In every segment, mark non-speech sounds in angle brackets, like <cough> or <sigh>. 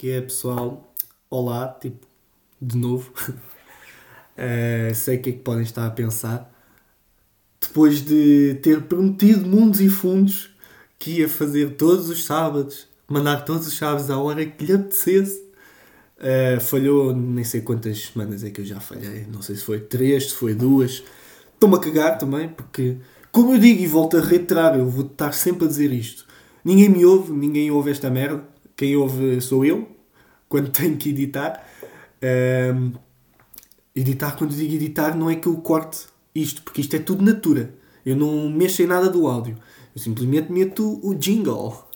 que é pessoal? Olá, tipo, de novo. uh, <laughs> sei o que é que podem estar a pensar. Depois de ter prometido mundos e fundos que ia fazer todos os sábados, mandar todos os sábados à hora que lhe apetecesse, uh, falhou nem sei quantas semanas é que eu já falhei. Não sei se foi três, se foi duas. Estou-me a cagar também, porque, como eu digo e volto a reiterar, eu vou estar sempre a dizer isto. Ninguém me ouve, ninguém ouve esta merda. Quem ouve sou eu, quando <laughs> tenho que editar. Um, editar, quando digo editar, não é que eu corte isto, porque isto é tudo natura. Eu não mexo em nada do áudio. Eu simplesmente meto o jingle.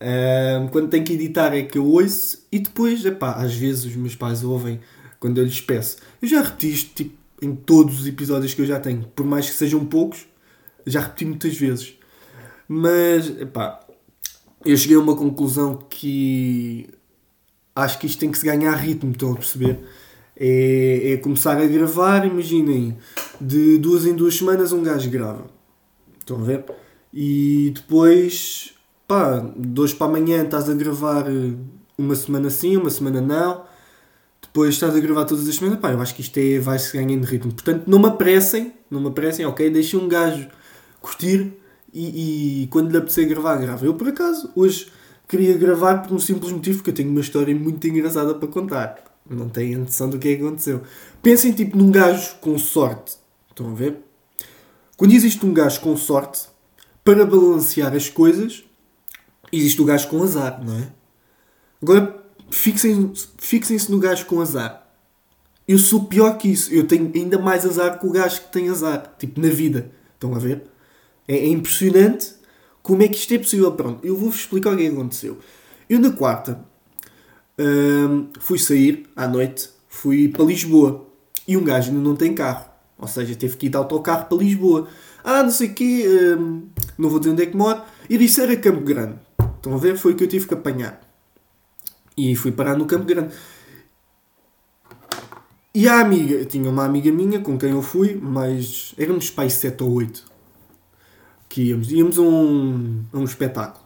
Um, quando tenho que editar é que eu ouço e depois, epá, às vezes os meus pais ouvem quando eu lhes peço. Eu já repeti isto tipo, em todos os episódios que eu já tenho, por mais que sejam poucos, já repeti muitas vezes. Mas, epá, eu cheguei a uma conclusão que acho que isto tem que se ganhar ritmo, estão a perceber? É, é começar a gravar, imaginem, de duas em duas semanas um gajo grava. Estão a ver? E depois, pá, de para amanhã estás a gravar uma semana sim, uma semana não. Depois estás a gravar todas as semanas, pá, eu acho que isto é, vai-se ganhando ritmo. Portanto, não me apressem, não me apressem, ok? Deixem um gajo curtir e, e quando lhe apetecer gravar, grava. Eu, por acaso, hoje queria gravar por um simples motivo, porque eu tenho uma história muito engraçada para contar. Não tenho noção do que é que aconteceu. Pensem, tipo, num gajo com sorte. Estão a ver? Quando existe um gajo com sorte, para balancear as coisas, existe o gajo com azar, não é? Agora, fixem-se fixem no gajo com azar. Eu sou pior que isso. Eu tenho ainda mais azar que o gajo que tem azar. Tipo, na vida. Estão a ver? É, é impressionante como é que isto é possível. Pronto, eu vou-vos explicar o que é que aconteceu. Eu na quarta hum, fui sair à noite, fui para Lisboa e um gajo não tem carro. Ou seja, teve que ir de autocarro para Lisboa. Ah, não sei o quê, hum, não vou dizer onde é que mora. E disse era Campo Grande. Estão a ver? Foi o que eu tive que apanhar. E fui parar no Campo Grande. E a amiga, tinha uma amiga minha com quem eu fui, mas éramos pais 7 ou 8 que íamos. Íamos a um, um espetáculo.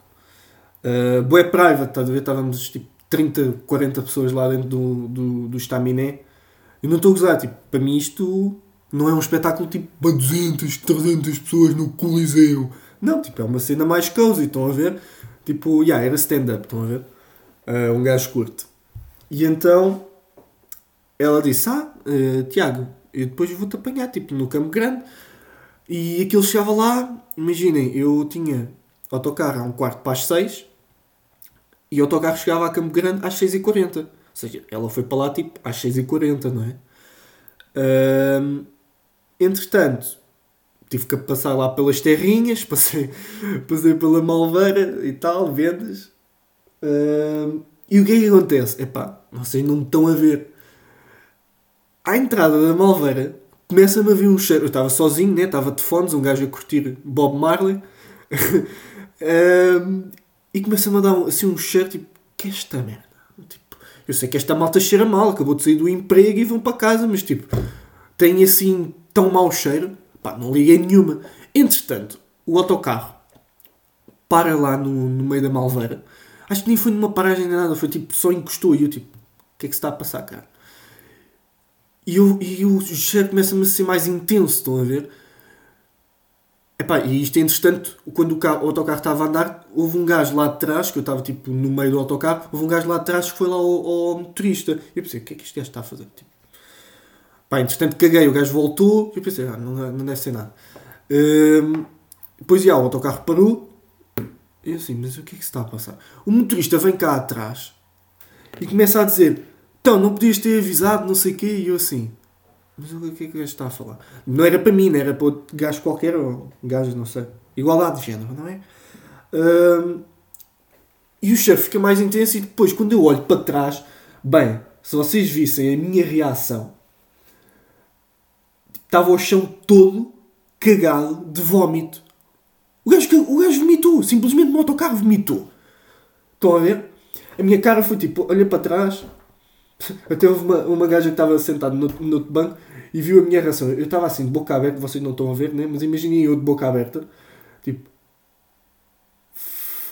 Uh, Boé private, estás a ver? Estávamos tipo 30, 40 pessoas lá dentro do, do, do. E não estou a gozar, tipo, para mim isto não é um espetáculo tipo para 200, 300 pessoas no Coliseu. Não, tipo, é uma cena mais cozy, estão a ver? Tipo, yeah, era stand-up, estão a ver? Uh, um gajo curto. E então ela disse: Ah, uh, Tiago, eu depois vou-te apanhar, tipo, no Campo Grande. E aquilo chegava lá, imaginem, eu tinha autocarro a um quarto para as 6 e o autocarro chegava a Campo Grande às 6h40. Ou seja, ela foi para lá tipo às 6h40, não é? Um, entretanto, tive que passar lá pelas terrinhas, <laughs> passei, passei pela Malveira e tal, vendas. E o que é que acontece? Epá, vocês não me estão a ver. À entrada da Malveira começa-me a vir um cheiro. Eu estava sozinho, né? estava de fones, um gajo a curtir Bob Marley. <laughs> um, e começa-me a dar assim um cheiro tipo: que é esta merda? Tipo, eu sei que esta malta cheira mal, acabou de sair do emprego e vão para casa, mas tipo, tem assim tão mau cheiro. Pá, não liguei nenhuma. Entretanto, o autocarro para lá no, no meio da Malveira. Acho que nem foi numa paragem nem nada, foi tipo, só encostou e eu tipo, o que é que se está a passar, cara? E, eu, e o cheiro começa-me a ser mais intenso, estão a ver? Epá, e isto é interessante, quando o, carro, o autocarro estava a andar, houve um gajo lá de trás, que eu estava tipo no meio do autocarro, houve um gajo lá de trás que foi lá ao, ao motorista. E eu pensei, o que é que este gajo está a fazer? Tipo, pá, entretanto caguei, o gajo voltou, e eu pensei, ah, não, não deve ser nada. Hum, depois, já, o autocarro parou, e eu assim, mas o que é que se está a passar? O motorista vem cá atrás e começa a dizer então, não podias ter avisado, não sei o quê, e eu assim, mas o que é que o gajo está a falar? Não era para mim, não era para outro gajo qualquer, ou gajo, não sei. Igualdade de género, não é? Um, e o chefe fica mais intenso e depois, quando eu olho para trás, bem, se vocês vissem a minha reação, estava o chão todo cagado de vómito. O gajo, o gajo vomitou, simplesmente no autocarro vomitou. Estão a ver? A minha cara foi tipo, olha para trás, até houve uma, uma gaja que estava sentada no, no banco e viu a minha reação. Eu estava assim, de boca aberta, vocês não estão a ver, né? mas imaginem eu de boca aberta, tipo,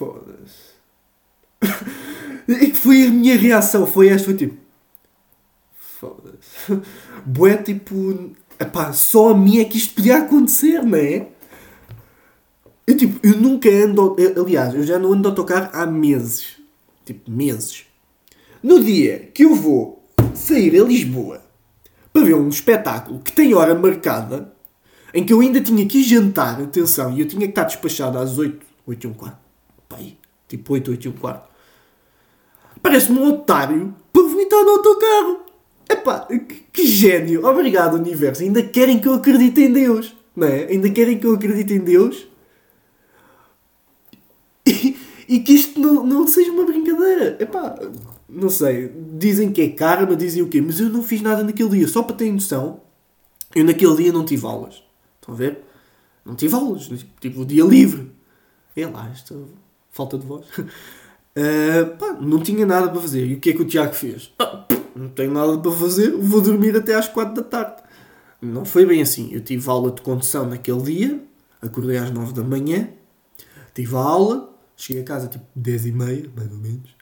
foda-se. <laughs> E que foi a minha reação, foi esta, foi tipo. Foda-se. <laughs> Bué, tipo. Epá, só a mim é que isto podia acontecer, não é? Eu, tipo, eu nunca ando. Aliás, eu já não ando de autocarro há meses. Tipo, meses. No dia que eu vou sair a Lisboa para ver um espetáculo que tem hora marcada, em que eu ainda tinha que jantar, atenção, e eu tinha que estar despachado às 8, 8 e um quarto. Pai, tipo 8, 8 e um quarto. Parece-me um otário para vomitar no autocarro. Epá, que, que gênio. Obrigado, universo. Ainda querem que eu acredite em Deus. Não é? Ainda querem que eu acredite em Deus e que isto não, não seja uma brincadeira. Epá, não sei. Dizem que é karma, dizem o quê? Mas eu não fiz nada naquele dia. Só para ter noção, eu naquele dia não tive aulas. Estão a ver? Não tive aulas. Tive o dia livre. É lá, esta falta de voz. Uh, <laughs> pá, não tinha nada para fazer. E o que é que o Tiago fez? Ah, não tenho nada para fazer, vou dormir até às 4 da tarde. Não foi bem assim. Eu tive aula de condução naquele dia, acordei às 9 da manhã, tive a aula, Cheguei a casa tipo 10 e meia, mais ou menos.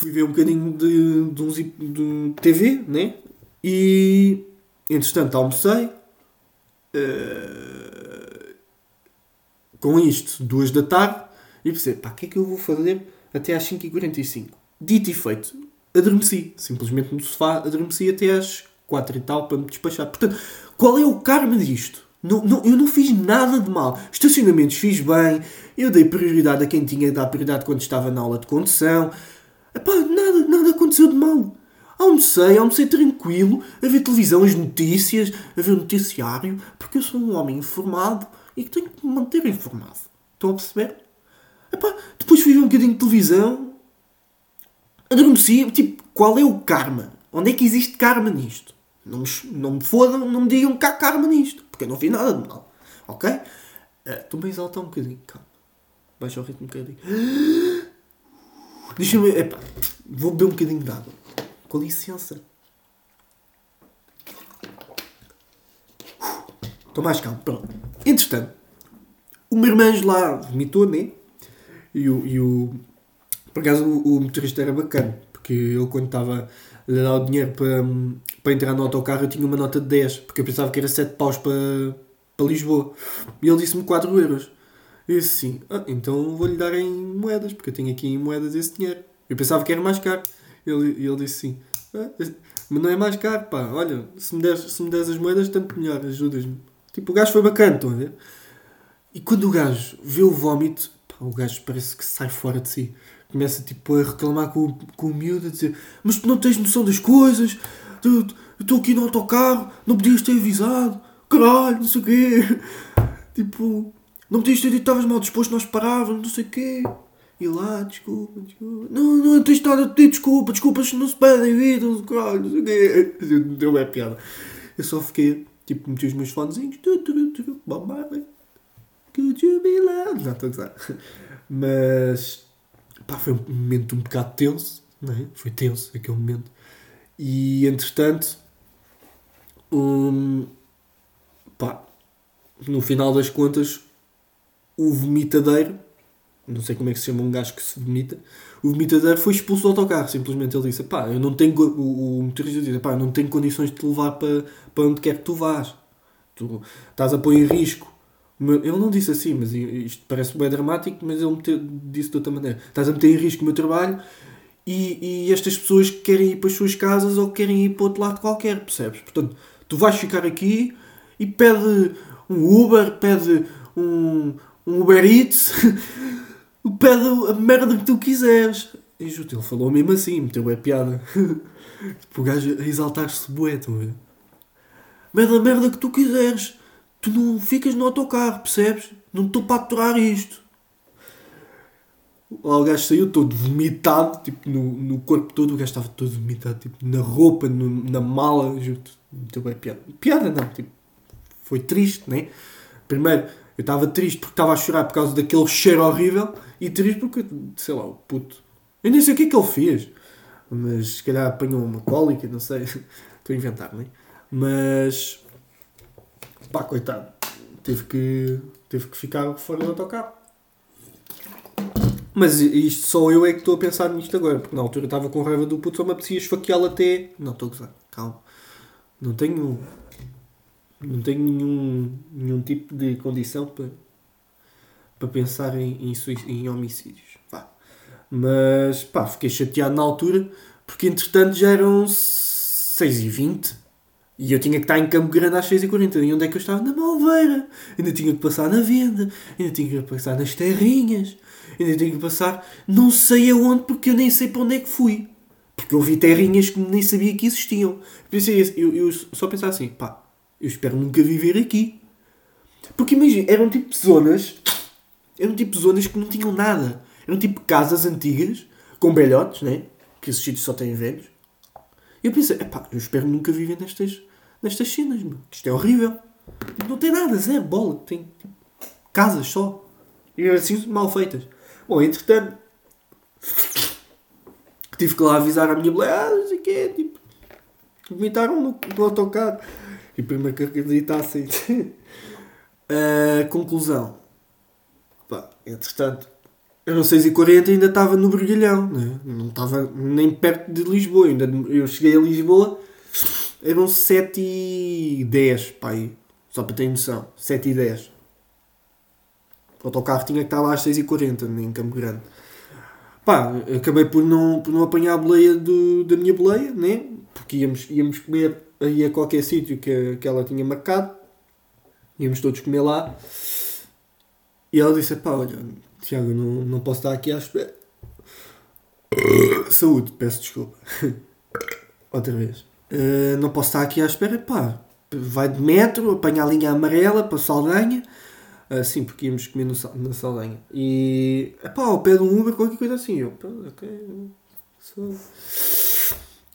Fui ver um bocadinho de, de, uns, de TV, né? E entretanto almocei. Uh, com isto, duas da tarde. E pensei, pá, o que é que eu vou fazer até às 5h45? Dito e feito, adormeci. Simplesmente no sofá, adormeci até às 4 e tal para me despachar. Portanto, qual é o karma disto? Não, não, eu não fiz nada de mal. Estacionamentos fiz bem. Eu dei prioridade a quem tinha de dar prioridade quando estava na aula de condução. Epá, nada, nada aconteceu de mal. Almocei, almocei tranquilo, a ver televisão, as notícias, a ver o noticiário, porque eu sou um homem informado e que tenho que me manter informado. Estão a perceber? Epá, depois fui ver um bocadinho de televisão, adormeci, tipo, qual é o karma? Onde é que existe karma nisto? Não me, não me fodam, não me digam que há karma nisto porque eu não fiz nada de mal. Ok? Estou-me uh, a exaltar um bocadinho, calma. Baixa o ritmo um bocadinho. <gasps> Deixa-me. Vou beber um bocadinho de água. Com licença. Estou mais calmo. Pronto. Entretanto, o meu irmão lá vomitou, né? E o, e o. Por acaso o, o motorista era bacana, porque ele quando estava a dar o dinheiro para, para entrar no autocarro eu tinha uma nota de 10, porque eu pensava que era 7 paus para, para Lisboa. E ele disse-me 4 euros. Disse assim, ah, então vou-lhe dar em moedas, porque eu tenho aqui em moedas esse dinheiro. Eu pensava que era mais caro. Ele, ele disse assim, ah, mas não é mais caro, pá, olha, se me deres, se me deres as moedas, tanto melhor, ajudas-me. Tipo, o gajo foi bacana, estão a ver? E quando o gajo vê o vómito, o gajo parece que sai fora de si. Começa tipo a reclamar com, com o miúdo, a dizer: Mas tu não tens noção das coisas, eu estou aqui no autocarro, não podias ter avisado, caralho, não sei o quê. <laughs> Tipo, não podias ter dito que estavas mal disposto, nós parávamos, não sei o quê. E lá, desculpa, desculpa. Não, não tens estado a pedir desculpa, desculpas não se pedem vida, não sei o quê. Deu é piada. Eu só fiquei, tipo, meti os meus fonezinhos. Marley. Could you be loved? Não, estou a. Mas, pá, foi um momento um bocado tenso, não é? Foi tenso aquele momento. E entretanto, um, pá, no final das contas, o vomitadeiro, não sei como é que se chama um gajo que se vomita, o vomitadeiro foi expulso do autocarro. Simplesmente ele disse: pá, eu não tenho. O, motorista disse: pá, eu não tenho condições de te levar para, para onde quer que tu vás. Tu estás a pôr em risco. Ele não disse assim, mas isto parece bem dramático, mas ele disse de outra maneira. Estás a meter em risco o meu trabalho e, e estas pessoas querem ir para as suas casas ou querem ir para outro lado qualquer, percebes? Portanto, tu vais ficar aqui e pede um Uber, pede um, um Uber Eats, <laughs> pede a merda que tu quiseres. E justo, ele falou mesmo assim, meteu é piada. <laughs> tipo, o gajo a exaltar-se bué, estão a ver? Merda que tu quiseres. Tu não ficas no autocarro, percebes? Não estou para aturar isto. Lá o gajo saiu todo vomitado, tipo, no, no corpo todo, o gajo estava todo vomitado, tipo, na roupa, no, na mala. Muito bem, piada. Piada não, tipo, foi triste, né? Primeiro, eu estava triste porque estava a chorar por causa daquele cheiro horrível e triste porque, sei lá, o puto. Eu nem sei o que é que ele fez, mas se calhar apanhou uma cólica, não sei. <laughs> Estou a inventar, né? Mas, pá, coitado, teve que, teve que ficar fora do autocarro. Mas isto só eu é que estou a pensar nisto agora, porque na altura estava com raiva do puto, só me apetecia esfaqueá-lo até. Não, estou a gozar, calma. Não tenho. Não tenho nenhum, nenhum tipo de condição para, para pensar em, em, em homicídios. Vá. Mas pá, fiquei chateado na altura, porque entretanto já eram 6h20 e eu tinha que estar em Campo Grande às 6h40. E onde é que eu estava? Na Malveira. Ainda tinha que passar na venda, ainda tinha que passar nas terrinhas ainda tenho que passar não sei aonde porque eu nem sei para onde é que fui. Porque eu vi terrinhas que nem sabia que existiam. Pensei, eu, eu só pensava assim, pá, eu espero nunca viver aqui. Porque imagina, eram tipo zonas, eram tipo zonas que não tinham nada. Eram tipo casas antigas, com velhotes, né? Que esses sítios só têm velhos. E eu pensei, pá, eu espero nunca viver nestas, nestas cenas, mano. Isto é horrível. Não tem nada, zero bola. Tem tipo, casas só. E assim mal feitas. Bom, entretanto, tive que lá avisar a minha mulher, ah, não sei o quê, tipo, vomitaram no, no autocarro. E primeiro que acreditassem. uh, <laughs> conclusão. Pá, entretanto, eram 6h40 e ainda estava no Brilhão, né? não estava nem perto de Lisboa. Ainda, eu cheguei a Lisboa, eram 7h10, pá, só para ter noção, 7h10. O autocarro tinha que estar lá às 6h40 em Campo Grande. Pá, acabei por não, por não apanhar a boleia do, da minha boleia, né? Porque íamos, íamos comer aí a qualquer sítio que, que ela tinha marcado. Íamos todos comer lá. E ela disse: pá, olha, Tiago, não, não posso estar aqui à espera. <coughs> Saúde, peço desculpa. <coughs> Outra vez. Uh, não posso estar aqui à espera, pá. Vai de metro, apanha a linha amarela para Saldanha Uh, sim, porque íamos comer no, na Saldanha. E. Pá, ao pé de um Uber, qualquer coisa assim. Eu, pá, ok. Sou...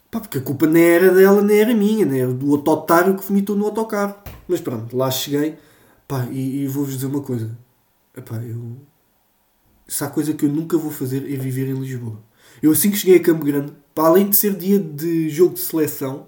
Pá, porque a culpa nem era dela, nem era minha, era do otário que vomitou no autocarro. Mas pronto, lá cheguei. Pá, e, e vou-vos dizer uma coisa. Epá, eu. Se há coisa que eu nunca vou fazer é viver em Lisboa. Eu assim que cheguei a Campo Grande, pá, além de ser dia de jogo de seleção,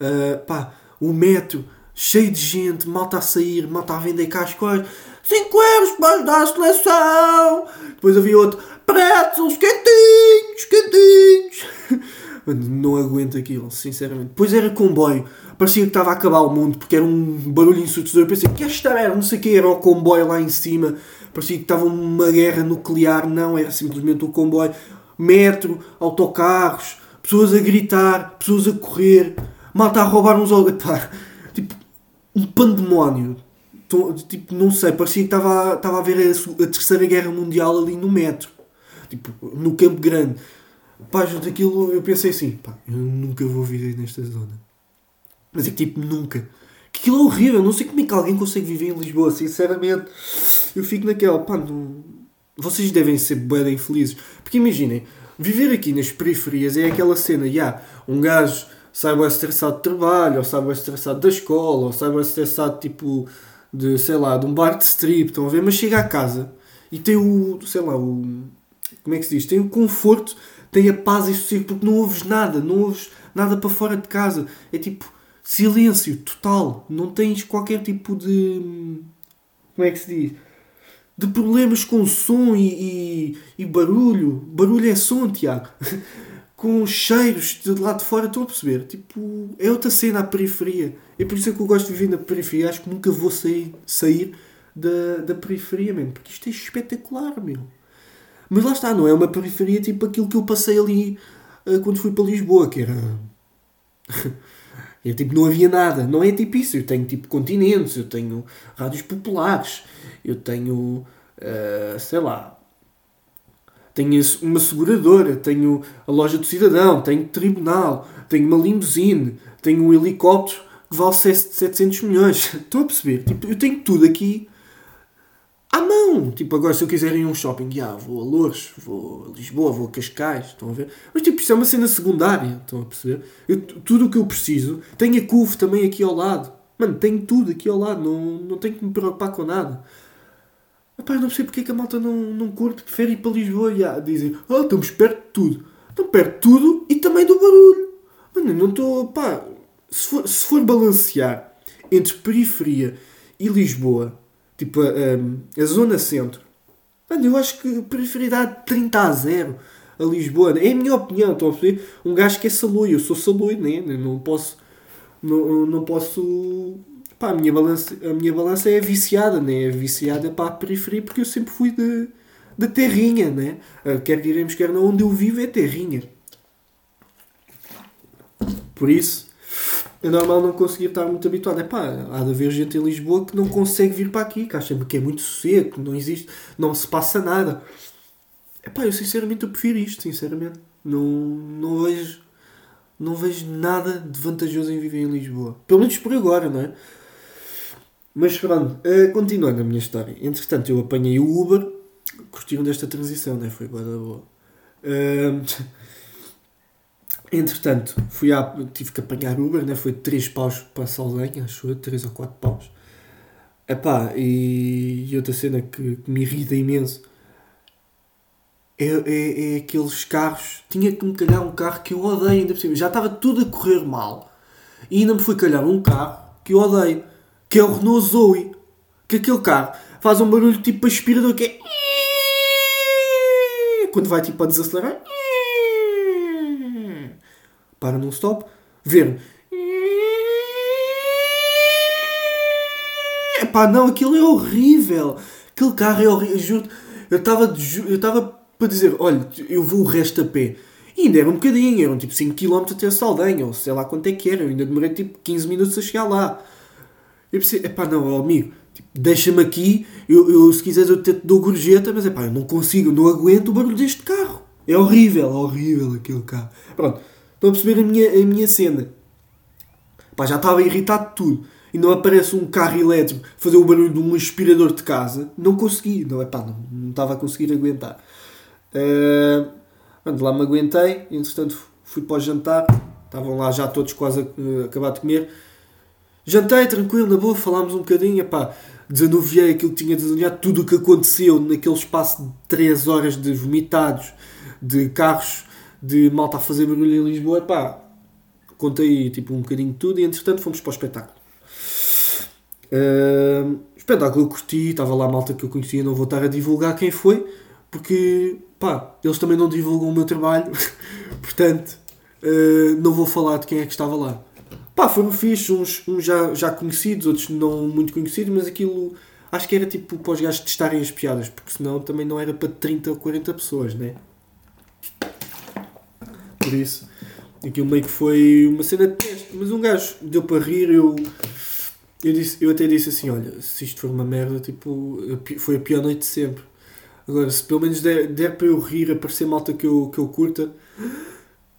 uh, pá, o metro cheio de gente, malta a sair, malta a vender cá as coisas. 5 euros para ajudar a seleção. Depois havia outro, pretzels quentinhos, quentinhos. <laughs> Não aguento aquilo, sinceramente. Depois era comboio. Parecia que estava a acabar o mundo, porque era um barulho ensurdecedor. Eu pensei, que esta era, não sei o que, era o comboio lá em cima. Parecia que estava uma guerra nuclear. Não, era simplesmente o comboio. Metro, autocarros, pessoas a gritar, pessoas a correr, malta a roubar uns <laughs> ao... um pandemónio. Tipo, não sei, parecia que estava, estava a ver a, a Terceira Guerra Mundial ali no metro. Tipo, no Campo Grande. Pá, junto aquilo eu pensei assim, pá, eu nunca vou viver nesta zona. Mas é que tipo, nunca. Que aquilo é horrível, não sei como é que alguém consegue viver em Lisboa, sinceramente. Eu fico naquela, pá, não... vocês devem ser bem infelizes. Porque imaginem, viver aqui nas periferias é aquela cena, já, yeah, um gajo sai bem estressado de trabalho, ou sai bem estressado da escola, ou sai bem estressado tipo de, sei lá, de um bar de strip, estão a ver? Mas chega à casa e tem o, sei lá, o, como é que se diz? Tem o conforto, tem a paz e sossego, porque não ouves nada, não ouves nada para fora de casa. É tipo silêncio total, não tens qualquer tipo de, como é que se diz? De problemas com som e, e, e barulho. Barulho é som, Tiago. <laughs> com cheiros de lá de fora, estão a perceber? Tipo, é outra cena à periferia. É por isso é que eu gosto de viver na periferia. Acho que nunca vou sair, sair da, da periferia, mesmo. Porque isto é espetacular, meu. Mas lá está, não é uma periferia tipo aquilo que eu passei ali uh, quando fui para Lisboa, que era. <laughs> é, tipo, não havia nada. Não é tipo isso. Eu tenho tipo continentes, eu tenho rádios populares, eu tenho. Uh, sei lá, tenho uma seguradora, tenho a loja do cidadão, tenho tribunal, tenho uma limusine, tenho um helicóptero que vale 700 milhões. <laughs> Estão a perceber? Tipo, eu tenho tudo aqui à mão. Tipo, agora se eu quiser ir a um shopping, já, vou a Louros, vou a Lisboa, vou a Cascais, estão a ver? Mas tipo, isto é uma cena secundária, estão a perceber? Eu, tudo o que eu preciso, tenho a CUF também aqui ao lado. Mano, tenho tudo aqui ao lado, não, não tenho que me preocupar com nada. Epá, não sei porque é que a malta não, não curte, prefere ir para Lisboa e ah, dizem, oh, estamos perto de tudo. Estão perto de tudo e também do barulho. Mano, não estou, pá, se for, se for balancear entre periferia e Lisboa, tipo a, a, a zona centro, Mano, eu acho que preferia dar 30 a 0 a Lisboa. É a minha opinião, estão a perceber? Um gajo que é saloio, eu sou saloio, né? Não posso. Não, não posso. Pá, a minha, balança, a minha balança é viciada, né? É viciada para a periferia porque eu sempre fui de, de terrinha, né? Quer diremos, quer não, onde eu vivo é terrinha. Por isso, é normal não conseguir estar muito habituado. É pá, há de haver gente em Lisboa que não consegue vir para aqui, que acha que é muito seco, não existe, não se passa nada. É pá, eu sinceramente eu prefiro isto, sinceramente. Não, não vejo não vejo nada de vantajoso em viver em Lisboa. Pelo menos por agora, não é? Mas pronto, uh, continuando a minha história. Entretanto, eu apanhei o Uber. Curtiram desta transição, não é? Foi boa da boa. Uh, <laughs> Entretanto, fui à, tive que apanhar Uber, né? foi 3 paus para Saldanha, acho eu, 3 ou 4 paus. Epá, e, e outra cena que, que, me irrita imenso é, é, é, aqueles carros. Tinha que me calhar um carro que eu odeio, ainda por cima. Já estava tudo a correr mal e ainda me foi calhar um carro que eu odeio, que é o Renault Zoe. Que aquele carro faz um barulho tipo aspirador que é. Quando vai tipo a desacelerar para num stop, ver. Epá, não, aquilo é horrível. Aquele carro é horrível. Eu estava eu estava para dizer, olha, eu vou o resto a pé. E ainda era um bocadinho, eram tipo 5km até Saldanha, ou sei lá quanto é que era. Eu ainda demorei tipo 15 minutos a chegar lá. Eu pensei, epá, não, amigo, tipo, deixa-me aqui, eu, eu, se quiseres eu te dou gorjeta, mas epá, eu não consigo, não aguento o barulho deste carro. É horrível, horrível aquele carro. Pronto, Estão a perceber a minha, a minha cena? Pá, já estava irritado de tudo. E não aparece um carro elétrico fazer o barulho de um aspirador de casa. Não consegui. Não, é pá, não, não estava a conseguir aguentar. Uh, lá me aguentei. Entretanto, fui para o jantar. Estavam lá já todos quase a, uh, acabar de comer. Jantei, tranquilo, na boa, falámos um bocadinho. Epá, desanuviei aquilo que tinha desanuviado, tudo o que aconteceu naquele espaço de 3 horas de vomitados, de carros de malta a fazer barulho em Lisboa, pá, contei tipo um bocadinho de tudo e entretanto fomos para o espetáculo. Uh, espetáculo eu curti, estava lá a malta que eu conhecia, não vou estar a divulgar quem foi, porque pá, eles também não divulgam o meu trabalho, <laughs> portanto uh, não vou falar de quem é que estava lá. Pá, foram fixe, uns, uns já, já conhecidos, outros não muito conhecidos, mas aquilo acho que era tipo para os gajos testarem as piadas, porque senão também não era para 30 ou 40 pessoas, né? por isso aquilo meio que foi uma cena de teste. Mas um gajo deu para rir, eu, eu, disse, eu até disse assim: olha, se isto for uma merda, tipo, foi a pior noite de sempre. Agora, se pelo menos der, der para eu rir, aparecer malta que eu, que eu curta.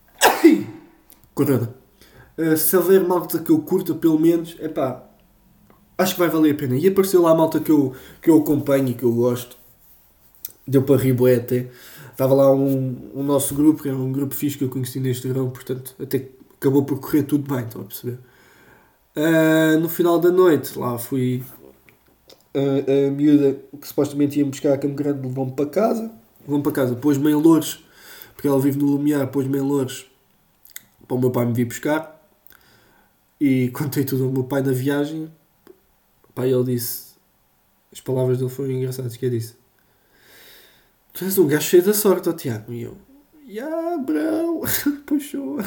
<coughs> Corona. Uh, se houver malta que eu curta, pelo menos, é pá, acho que vai valer a pena. E apareceu lá a malta que eu, que eu acompanho e que eu gosto. Deu para rir bué até. Estava lá um, um nosso grupo, que era um grupo fixe que eu conheci neste verão, portanto até acabou por correr tudo bem, estão a perceber? Uh, no final da noite, lá fui a, a miúda que supostamente ia buscar a Campo Grande levou-me para casa. Levou-me para casa, pôs-me em Loures, porque ela vive no Lumiar, pôs-me em Loures para o meu pai me vir buscar. E contei tudo ao meu pai na viagem. pai, ele disse. As palavras dele foram engraçadas, que é disse Tu és um gajo cheio da sorte, ó Tiago. E eu, yeah, bro, <laughs> puxou.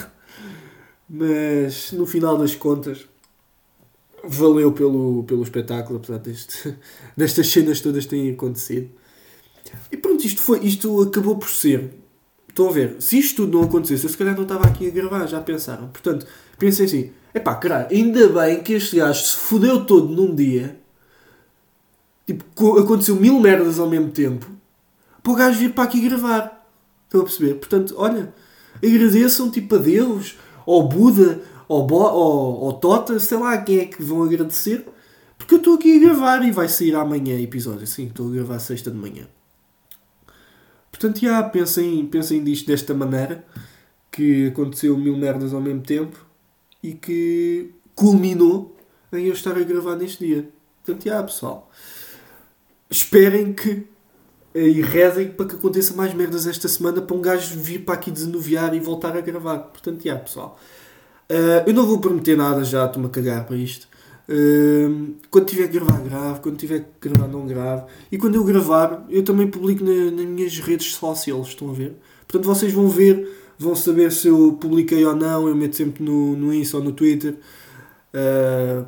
Mas no final das contas, valeu pelo, pelo espetáculo, apesar deste, <laughs> destas cenas todas terem acontecido. E pronto, isto, foi, isto acabou por ser. Estão a ver? Se isto tudo não acontecesse, eu se calhar não estava aqui a gravar, já pensaram. Portanto, pensei assim: epá, caralho, ainda bem que este gajo se fodeu todo num dia. Tipo, aconteceu mil merdas ao mesmo tempo para o gajo vir para aqui gravar. Estão a perceber? Portanto, olha, agradeçam tipo a Deus, ao Buda, ao, Bo, ao, ao Tota, sei lá quem é que vão agradecer, porque eu estou aqui a gravar e vai sair amanhã episódio. Sim, estou a gravar sexta de manhã. Portanto, já, pensem, pensem disto desta maneira, que aconteceu mil merdas ao mesmo tempo e que culminou em eu estar a gravar neste dia. Portanto, já, pessoal. Esperem que e rezem para que aconteça mais merdas esta semana para um gajo vir para aqui desanuviar e voltar a gravar. Portanto, já, pessoal. Uh, eu não vou prometer nada já, estou-me a cagar para isto. Uh, quando tiver que gravar, grave. Quando tiver que gravar, não grave. E quando eu gravar, eu também publico na, nas minhas redes sociais. Estão a ver? Portanto, vocês vão ver, vão saber se eu publiquei ou não. Eu meto sempre no, no Insta ou no Twitter. Uh,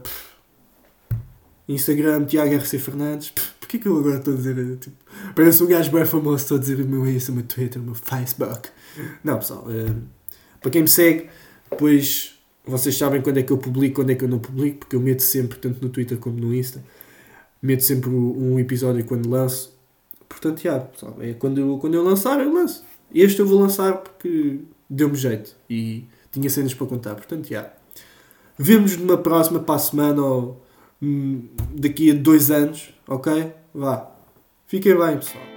Instagram, Tiago RC Fernandes. Porquê que eu agora estou a dizer? Tipo, parece um gajo bem famoso. Estou a dizer o meu Insta, o meu Twitter, o meu Facebook. Não, pessoal. Uh, para quem me segue, depois vocês sabem quando é que eu publico, quando é que eu não publico, porque eu meto sempre, tanto no Twitter como no Insta, meto sempre um episódio quando lanço. Portanto, já, pessoal, é quando eu, quando eu lançar, eu lanço. Este eu vou lançar porque deu-me jeito e tinha cenas para contar. Portanto, já. Vemos numa próxima para a semana ou hum, daqui a dois anos, ok? Vá. Fiquem bem, pessoal.